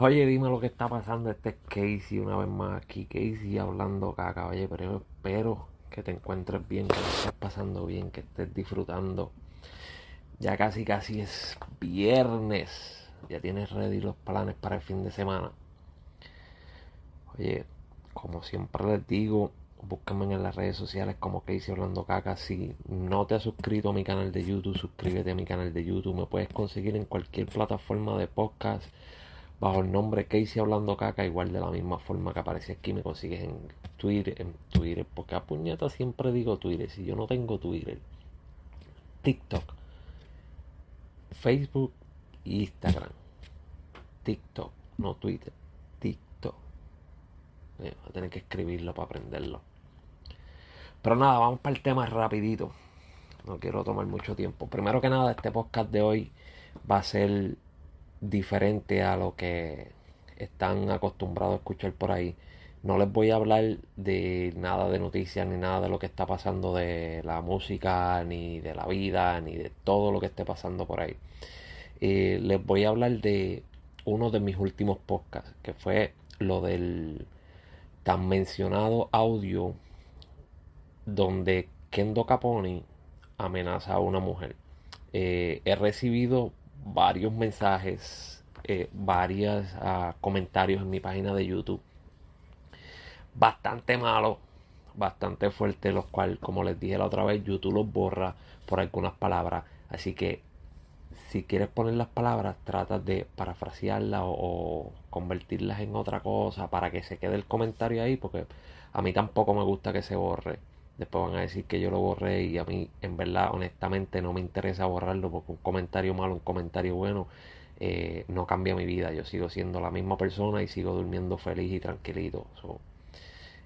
Oye, dime lo que está pasando. Este es Casey, una vez más aquí. Casey hablando caca. Oye, pero espero que te encuentres bien, que lo estés pasando bien, que estés disfrutando. Ya casi, casi es viernes. Ya tienes ready los planes para el fin de semana. Oye, como siempre les digo, búsquenme en las redes sociales como Casey Hablando Caca. Si no te has suscrito a mi canal de YouTube, suscríbete a mi canal de YouTube. Me puedes conseguir en cualquier plataforma de podcast bajo el nombre Casey Hablando Caca, igual de la misma forma que aparece aquí, me consigues en Twitter, en Twitter, porque a puñeta siempre digo Twitter, si yo no tengo Twitter, TikTok, Facebook Instagram, TikTok, no Twitter, TikTok. Eh, voy a tener que escribirlo para aprenderlo. Pero nada, vamos para el tema rapidito. No quiero tomar mucho tiempo. Primero que nada, este podcast de hoy va a ser diferente a lo que están acostumbrados a escuchar por ahí. No les voy a hablar de nada de noticias, ni nada de lo que está pasando de la música, ni de la vida, ni de todo lo que esté pasando por ahí. Eh, les voy a hablar de uno de mis últimos podcasts, que fue lo del tan mencionado audio donde Kendo Caponi amenaza a una mujer. Eh, he recibido varios mensajes, eh, varios uh, comentarios en mi página de YouTube. Bastante malo, bastante fuerte, los cuales, como les dije la otra vez, YouTube los borra por algunas palabras. Así que si quieres poner las palabras, trata de parafrasearlas o, o, convertirlas en otra cosa para que se quede el comentario ahí, porque a mí tampoco me gusta que se borre. Después van a decir que yo lo borré y a mí, en verdad, honestamente, no me interesa borrarlo porque un comentario malo, un comentario bueno, eh, no cambia mi vida. Yo sigo siendo la misma persona y sigo durmiendo feliz y tranquilito. So,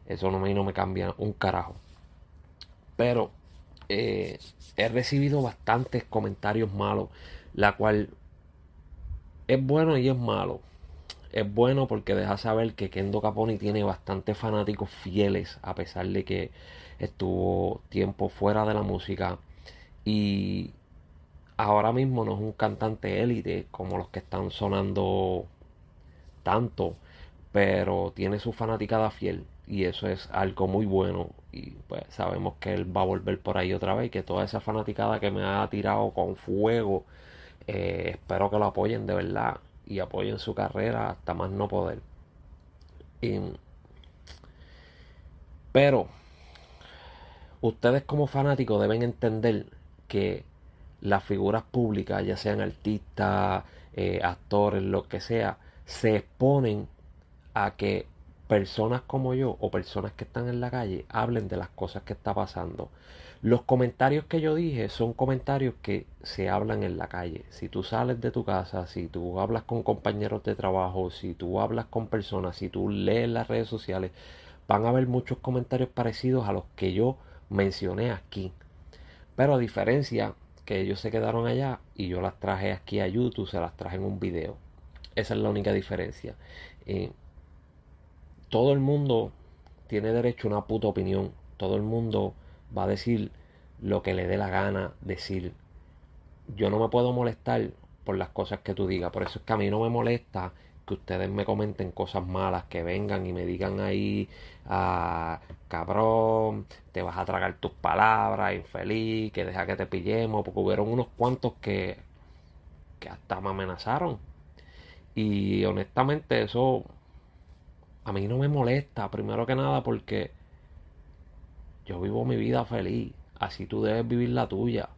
eso no me, no me cambia un carajo. Pero eh, he recibido bastantes comentarios malos, la cual es bueno y es malo. Es bueno porque deja saber que Kendo Caponi tiene bastantes fanáticos fieles, a pesar de que estuvo tiempo fuera de la música. Y ahora mismo no es un cantante élite como los que están sonando tanto, pero tiene su fanaticada fiel y eso es algo muy bueno. Y pues sabemos que él va a volver por ahí otra vez que toda esa fanaticada que me ha tirado con fuego eh, espero que lo apoyen de verdad y apoyen su carrera hasta más no poder pero ustedes como fanáticos deben entender que las figuras públicas, ya sean artistas, eh, actores, lo que sea, se exponen a que personas como yo o personas que están en la calle hablen de las cosas que está pasando. Los comentarios que yo dije son comentarios que se hablan en la calle. Si tú sales de tu casa, si tú hablas con compañeros de trabajo, si tú hablas con personas, si tú lees las redes sociales, van a haber muchos comentarios parecidos a los que yo mencioné aquí. Pero a diferencia que ellos se quedaron allá y yo las traje aquí a YouTube, se las traje en un video. Esa es la única diferencia. Eh, todo el mundo tiene derecho a una puta opinión. Todo el mundo va a decir lo que le dé la gana decir. Yo no me puedo molestar por las cosas que tú digas. Por eso es que a mí no me molesta que ustedes me comenten cosas malas, que vengan y me digan ahí, ah, cabrón, te vas a tragar tus palabras, infeliz, que deja que te pillemos, porque hubieron unos cuantos que, que hasta me amenazaron. Y honestamente eso a mí no me molesta, primero que nada porque yo vivo mi vida feliz, así tú debes vivir la tuya.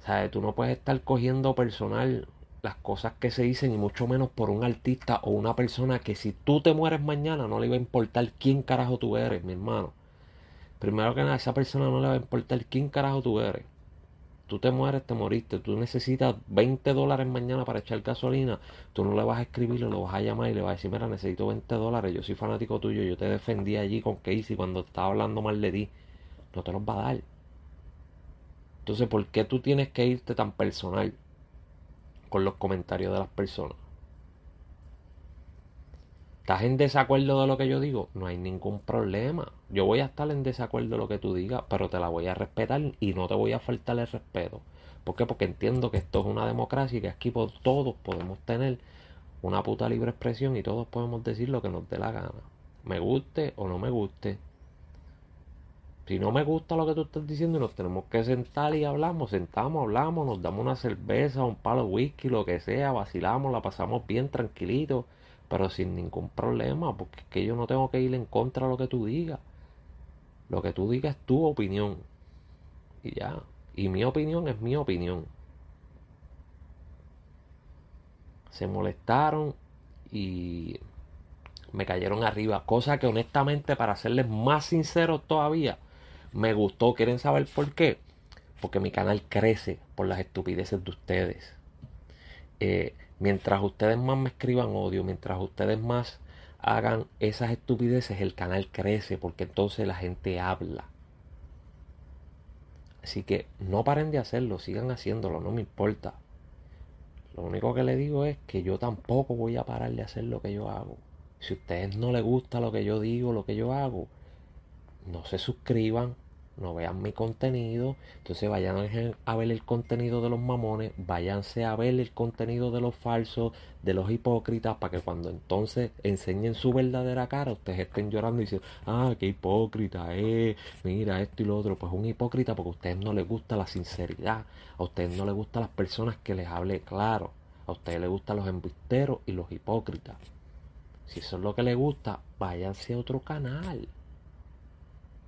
Sea, tú no puedes estar cogiendo personal las cosas que se dicen y mucho menos por un artista o una persona que si tú te mueres mañana no le va a importar quién carajo tú eres, mi hermano. Primero que nada, a esa persona no le va a importar quién carajo tú eres. Tú te mueres, te moriste. Tú necesitas 20 dólares mañana para echar gasolina. Tú no le vas a escribir, lo vas a llamar y le vas a decir, mira, necesito 20 dólares. Yo soy fanático tuyo. Yo te defendí allí con Casey cuando estaba hablando mal de ti. No te los va a dar. Entonces, ¿por qué tú tienes que irte tan personal? con los comentarios de las personas. ¿Estás en desacuerdo de lo que yo digo? No hay ningún problema. Yo voy a estar en desacuerdo de lo que tú digas, pero te la voy a respetar y no te voy a faltar el respeto. ¿Por qué? Porque entiendo que esto es una democracia y que aquí todos podemos tener una puta libre expresión y todos podemos decir lo que nos dé la gana. Me guste o no me guste. Si no me gusta lo que tú estás diciendo nos tenemos que sentar y hablamos, sentamos, hablamos, nos damos una cerveza, un palo de whisky, lo que sea, vacilamos, la pasamos bien tranquilito, pero sin ningún problema, porque que yo no tengo que ir en contra de lo que tú digas. Lo que tú digas es tu opinión. Y ya. Y mi opinión es mi opinión. Se molestaron y me cayeron arriba. Cosa que honestamente, para serles más sinceros todavía, me gustó. ¿Quieren saber por qué? Porque mi canal crece por las estupideces de ustedes. Eh, mientras ustedes más me escriban odio, mientras ustedes más hagan esas estupideces, el canal crece porque entonces la gente habla. Así que no paren de hacerlo, sigan haciéndolo, no me importa. Lo único que le digo es que yo tampoco voy a parar de hacer lo que yo hago. Si a ustedes no les gusta lo que yo digo, lo que yo hago, no se suscriban, no vean mi contenido, entonces vayan a ver el contenido de los mamones, váyanse a ver el contenido de los falsos, de los hipócritas, para que cuando entonces enseñen su verdadera cara, ustedes estén llorando y dicen, ah, qué hipócrita, eh, mira esto y lo otro, pues un hipócrita porque a ustedes no les gusta la sinceridad, a ustedes no les gustan las personas que les hable claro, a ustedes les gustan los embisteros y los hipócritas. Si eso es lo que les gusta, váyanse a otro canal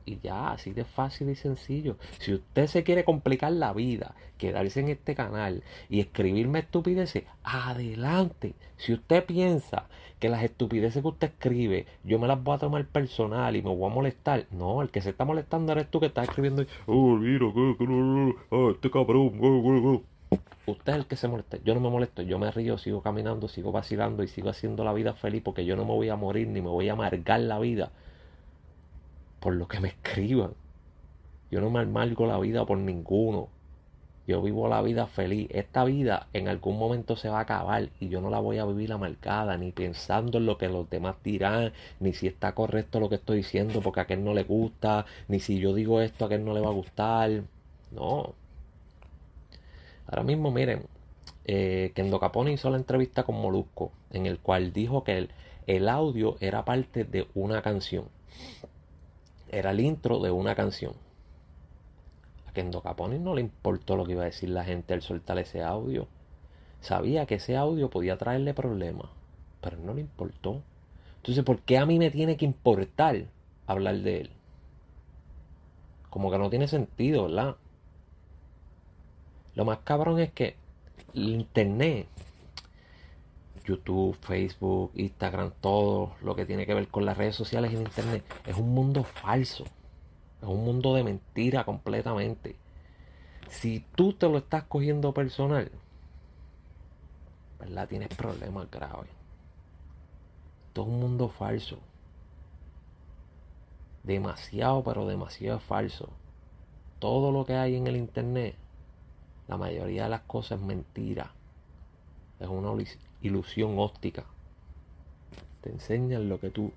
y ya, así de fácil y sencillo. Si usted se quiere complicar la vida, quedarse en este canal y escribirme estupideces, adelante. Si usted piensa que las estupideces que usted escribe, yo me las voy a tomar personal y me voy a molestar, no, el que se está molestando eres tú que estás escribiendo, oh, mira, oh, este cabrón, Usted es el que se molesta. Yo no me molesto. Yo me río, sigo caminando, sigo vacilando y sigo haciendo la vida feliz porque yo no me voy a morir ni me voy a amargar la vida por lo que me escriban. Yo no me amargo la vida por ninguno. Yo vivo la vida feliz. Esta vida en algún momento se va a acabar y yo no la voy a vivir amargada, ni pensando en lo que los demás dirán, ni si está correcto lo que estoy diciendo porque a aquel no le gusta, ni si yo digo esto a aquel no le va a gustar. No. Ahora mismo, miren, eh, Kendo Capone hizo la entrevista con Molusco, en el cual dijo que el, el audio era parte de una canción era el intro de una canción. A Kendo Capone no le importó lo que iba a decir la gente al soltar ese audio. Sabía que ese audio podía traerle problemas, pero no le importó. Entonces, ¿por qué a mí me tiene que importar hablar de él? Como que no tiene sentido, ¿verdad? Lo más cabrón es que el internet YouTube, Facebook, Instagram, todo lo que tiene que ver con las redes sociales en Internet, es un mundo falso. Es un mundo de mentira completamente. Si tú te lo estás cogiendo personal, ¿verdad? Tienes problemas graves. Todo un mundo falso. Demasiado, pero demasiado falso. Todo lo que hay en el Internet, la mayoría de las cosas es mentira. Es una ilusión óptica. Te enseñan lo que tú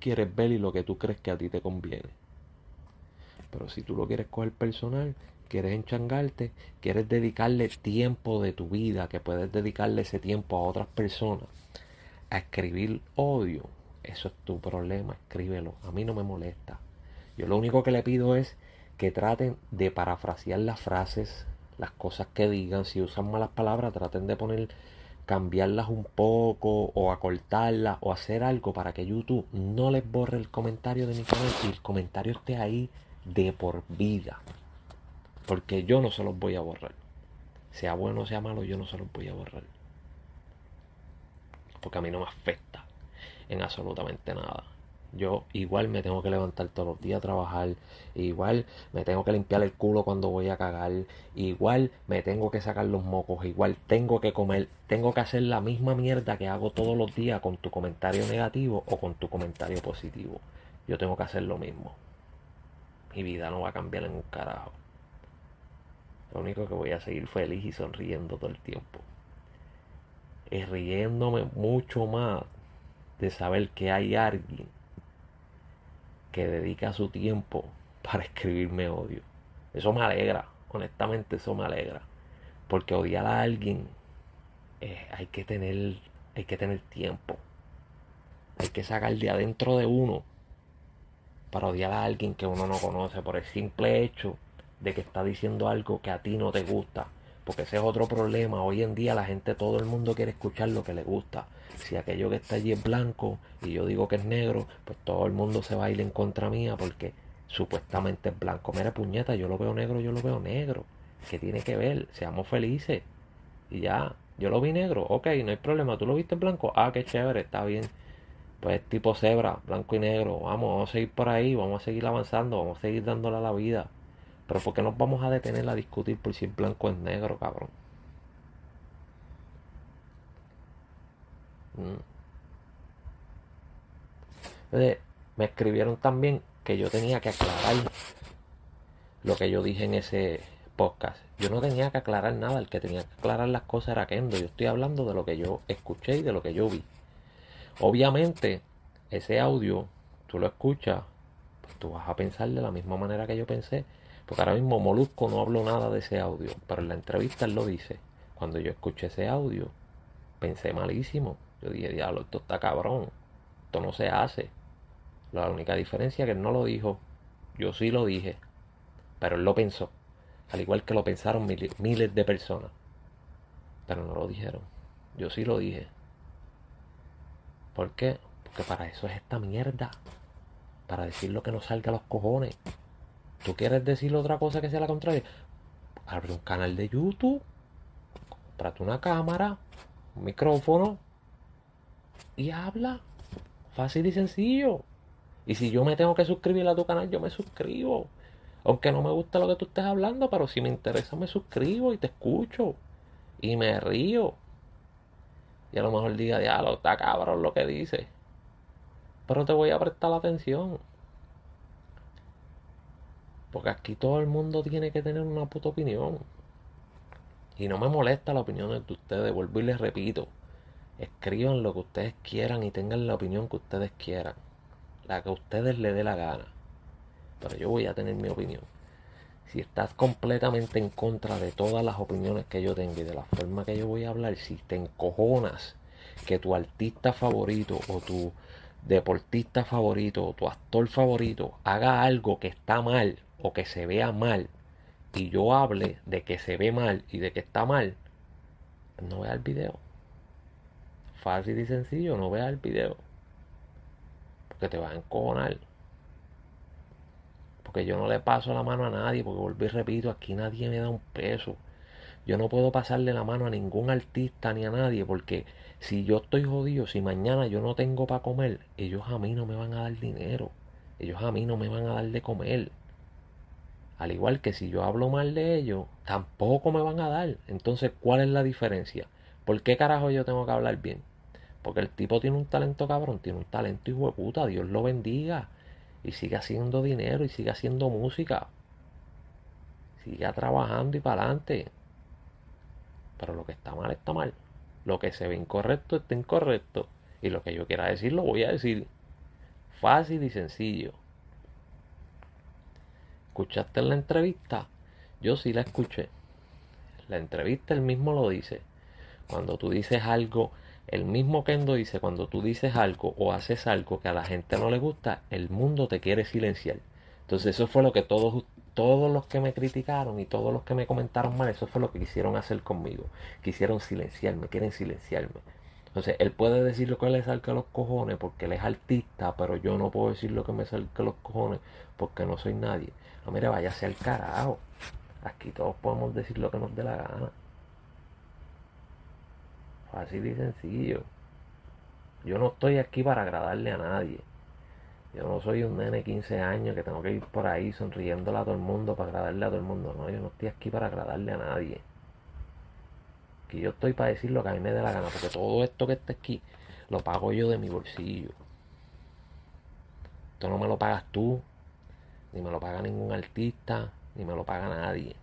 quieres ver y lo que tú crees que a ti te conviene. Pero si tú lo quieres coger personal, quieres enchangarte, quieres dedicarle tiempo de tu vida, que puedes dedicarle ese tiempo a otras personas, a escribir odio, eso es tu problema, escríbelo. A mí no me molesta. Yo lo único que le pido es que traten de parafrasear las frases, las cosas que digan. Si usan malas palabras, traten de poner cambiarlas un poco o acortarlas o hacer algo para que YouTube no les borre el comentario de mi canal y el comentario esté ahí de por vida. Porque yo no se los voy a borrar. Sea bueno o sea malo, yo no se los voy a borrar. Porque a mí no me afecta en absolutamente nada. Yo igual me tengo que levantar todos los días a trabajar, igual me tengo que limpiar el culo cuando voy a cagar, igual me tengo que sacar los mocos, igual tengo que comer, tengo que hacer la misma mierda que hago todos los días con tu comentario negativo o con tu comentario positivo. Yo tengo que hacer lo mismo. Mi vida no va a cambiar en un carajo. Lo único que voy a seguir feliz y sonriendo todo el tiempo. Es riéndome mucho más de saber que hay alguien que dedica su tiempo para escribirme odio. Eso me alegra, honestamente eso me alegra. Porque odiar a alguien eh, hay que tener hay que tener tiempo. Hay que sacar de adentro de uno para odiar a alguien que uno no conoce por el simple hecho de que está diciendo algo que a ti no te gusta. Porque ese es otro problema. Hoy en día la gente, todo el mundo quiere escuchar lo que le gusta. Si aquello que está allí es blanco y yo digo que es negro, pues todo el mundo se va en contra mía porque supuestamente es blanco. Mira, puñeta, yo lo veo negro, yo lo veo negro. ¿Qué tiene que ver? Seamos felices. Y ya, yo lo vi negro, ok, no hay problema. ¿Tú lo viste blanco? Ah, qué chévere, está bien. Pues tipo cebra, blanco y negro. Vamos, vamos a seguir por ahí, vamos a seguir avanzando, vamos a seguir dándole a la vida. Pero ¿por qué nos vamos a detener a discutir por si el blanco es negro, cabrón? Mm. me escribieron también que yo tenía que aclarar lo que yo dije en ese podcast. Yo no tenía que aclarar nada, el que tenía que aclarar las cosas era Kendo. Yo estoy hablando de lo que yo escuché y de lo que yo vi. Obviamente, ese audio, tú lo escuchas, pues tú vas a pensar de la misma manera que yo pensé. Porque ahora mismo Molusco no habló nada de ese audio, pero en la entrevista él lo dice. Cuando yo escuché ese audio, pensé malísimo. Yo dije, diablo, esto está cabrón. Esto no se hace. La única diferencia es que él no lo dijo. Yo sí lo dije. Pero él lo pensó. Al igual que lo pensaron miles de personas. Pero no lo dijeron. Yo sí lo dije. ¿Por qué? Porque para eso es esta mierda. Para decir lo que no salga a los cojones. ¿Tú quieres decir otra cosa que sea la contraria? Abre un canal de YouTube, comprate una cámara, un micrófono y habla. Fácil y sencillo. Y si yo me tengo que suscribir a tu canal, yo me suscribo. Aunque no me gusta lo que tú estés hablando, pero si me interesa, me suscribo y te escucho. Y me río. Y a lo mejor diga, diablo, está cabrón lo que dice. Pero te voy a prestar la atención. Porque aquí todo el mundo tiene que tener una puta opinión. Y no me molesta la opinión de ustedes. Vuelvo y les repito. Escriban lo que ustedes quieran y tengan la opinión que ustedes quieran. La que a ustedes les dé la gana. Pero yo voy a tener mi opinión. Si estás completamente en contra de todas las opiniones que yo tengo y de la forma que yo voy a hablar, si te encojonas que tu artista favorito o tu deportista favorito o tu actor favorito haga algo que está mal o que se vea mal y yo hable de que se ve mal y de que está mal, no vea el video. Fácil y sencillo, no vea el video. Porque te va a encojonar. Porque yo no le paso la mano a nadie, porque volví y repito, aquí nadie me da un peso. Yo no puedo pasarle la mano a ningún artista ni a nadie, porque si yo estoy jodido, si mañana yo no tengo para comer, ellos a mí no me van a dar dinero. Ellos a mí no me van a dar de comer. Al igual que si yo hablo mal de ellos, tampoco me van a dar. Entonces, ¿cuál es la diferencia? ¿Por qué carajo yo tengo que hablar bien? Porque el tipo tiene un talento cabrón, tiene un talento hijo de puta, Dios lo bendiga. Y sigue haciendo dinero y sigue haciendo música. Siga trabajando y para adelante. Pero lo que está mal está mal. Lo que se ve incorrecto está incorrecto. Y lo que yo quiera decir lo voy a decir. Fácil y sencillo escuchaste la entrevista? Yo sí la escuché. La entrevista él mismo lo dice. Cuando tú dices algo, el mismo Kendo dice, cuando tú dices algo o haces algo que a la gente no le gusta, el mundo te quiere silenciar. Entonces eso fue lo que todos, todos los que me criticaron y todos los que me comentaron mal, eso fue lo que quisieron hacer conmigo. Quisieron silenciarme, quieren silenciarme. Entonces, él puede decir lo que le salga a los cojones porque él es artista, pero yo no puedo decir lo que me salga a los cojones porque no soy nadie. No, mire, váyase al carajo. Aquí todos podemos decir lo que nos dé la gana. Fácil y sencillo. Yo no estoy aquí para agradarle a nadie. Yo no soy un nene de 15 años que tengo que ir por ahí sonriéndole a todo el mundo para agradarle a todo el mundo. No, yo no estoy aquí para agradarle a nadie que yo estoy para decir lo que a mí me dé la gana, porque todo esto que está aquí lo pago yo de mi bolsillo. Esto no me lo pagas tú, ni me lo paga ningún artista, ni me lo paga nadie.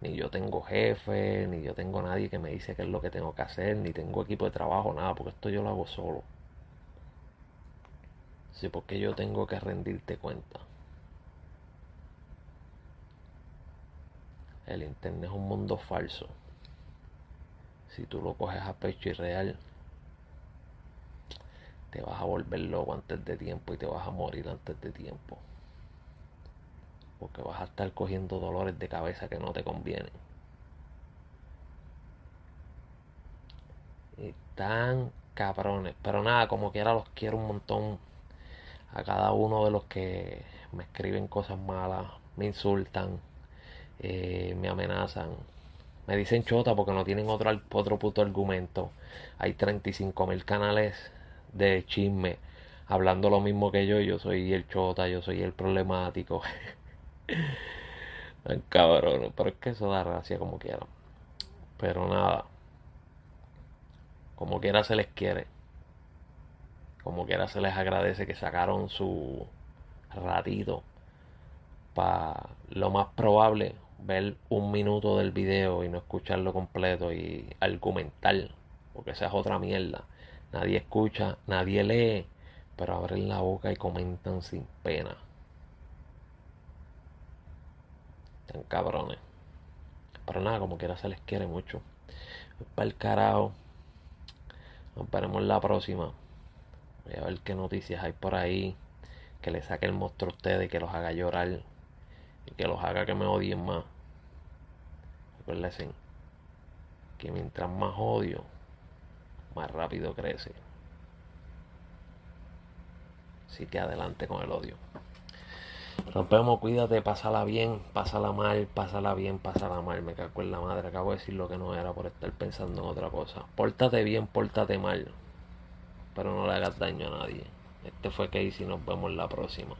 Ni yo tengo jefe, ni yo tengo nadie que me dice qué es lo que tengo que hacer, ni tengo equipo de trabajo, nada, porque esto yo lo hago solo. Sí, porque yo tengo que rendirte cuenta. El internet es un mundo falso si tú lo coges a pecho y real, te vas a volver loco antes de tiempo y te vas a morir antes de tiempo. Porque vas a estar cogiendo dolores de cabeza que no te convienen. Y tan cabrones. Pero nada, como quiera los quiero un montón. A cada uno de los que me escriben cosas malas, me insultan, eh, me amenazan. Me dicen chota porque no tienen otro, otro puto argumento. Hay 35 mil canales de chisme hablando lo mismo que yo. Yo soy el chota, yo soy el problemático. Cabrón, pero es que eso da gracia como quiera. Pero nada. Como quiera se les quiere. Como quiera se les agradece que sacaron su ratito. Para lo más probable ver un minuto del video y no escucharlo completo y argumentar. Porque esa es otra mierda. Nadie escucha, nadie lee, pero abren la boca y comentan sin pena. Tan cabrones. Pero nada, como quiera se les quiere mucho. Para el carajo. Nos veremos la próxima. Voy a ver qué noticias hay por ahí. Que le saque el monstruo a ustedes y que los haga llorar. Y que los haga que me odien más. Recuerden que mientras más odio, más rápido crece. Así que adelante con el odio. Nos vemos, cuídate, pásala bien, pásala mal, pásala bien, pásala mal. Me cago en la madre, acabo de decir lo que no era por estar pensando en otra cosa. Pórtate bien, pórtate mal, pero no le hagas daño a nadie. Este fue Casey, nos vemos la próxima.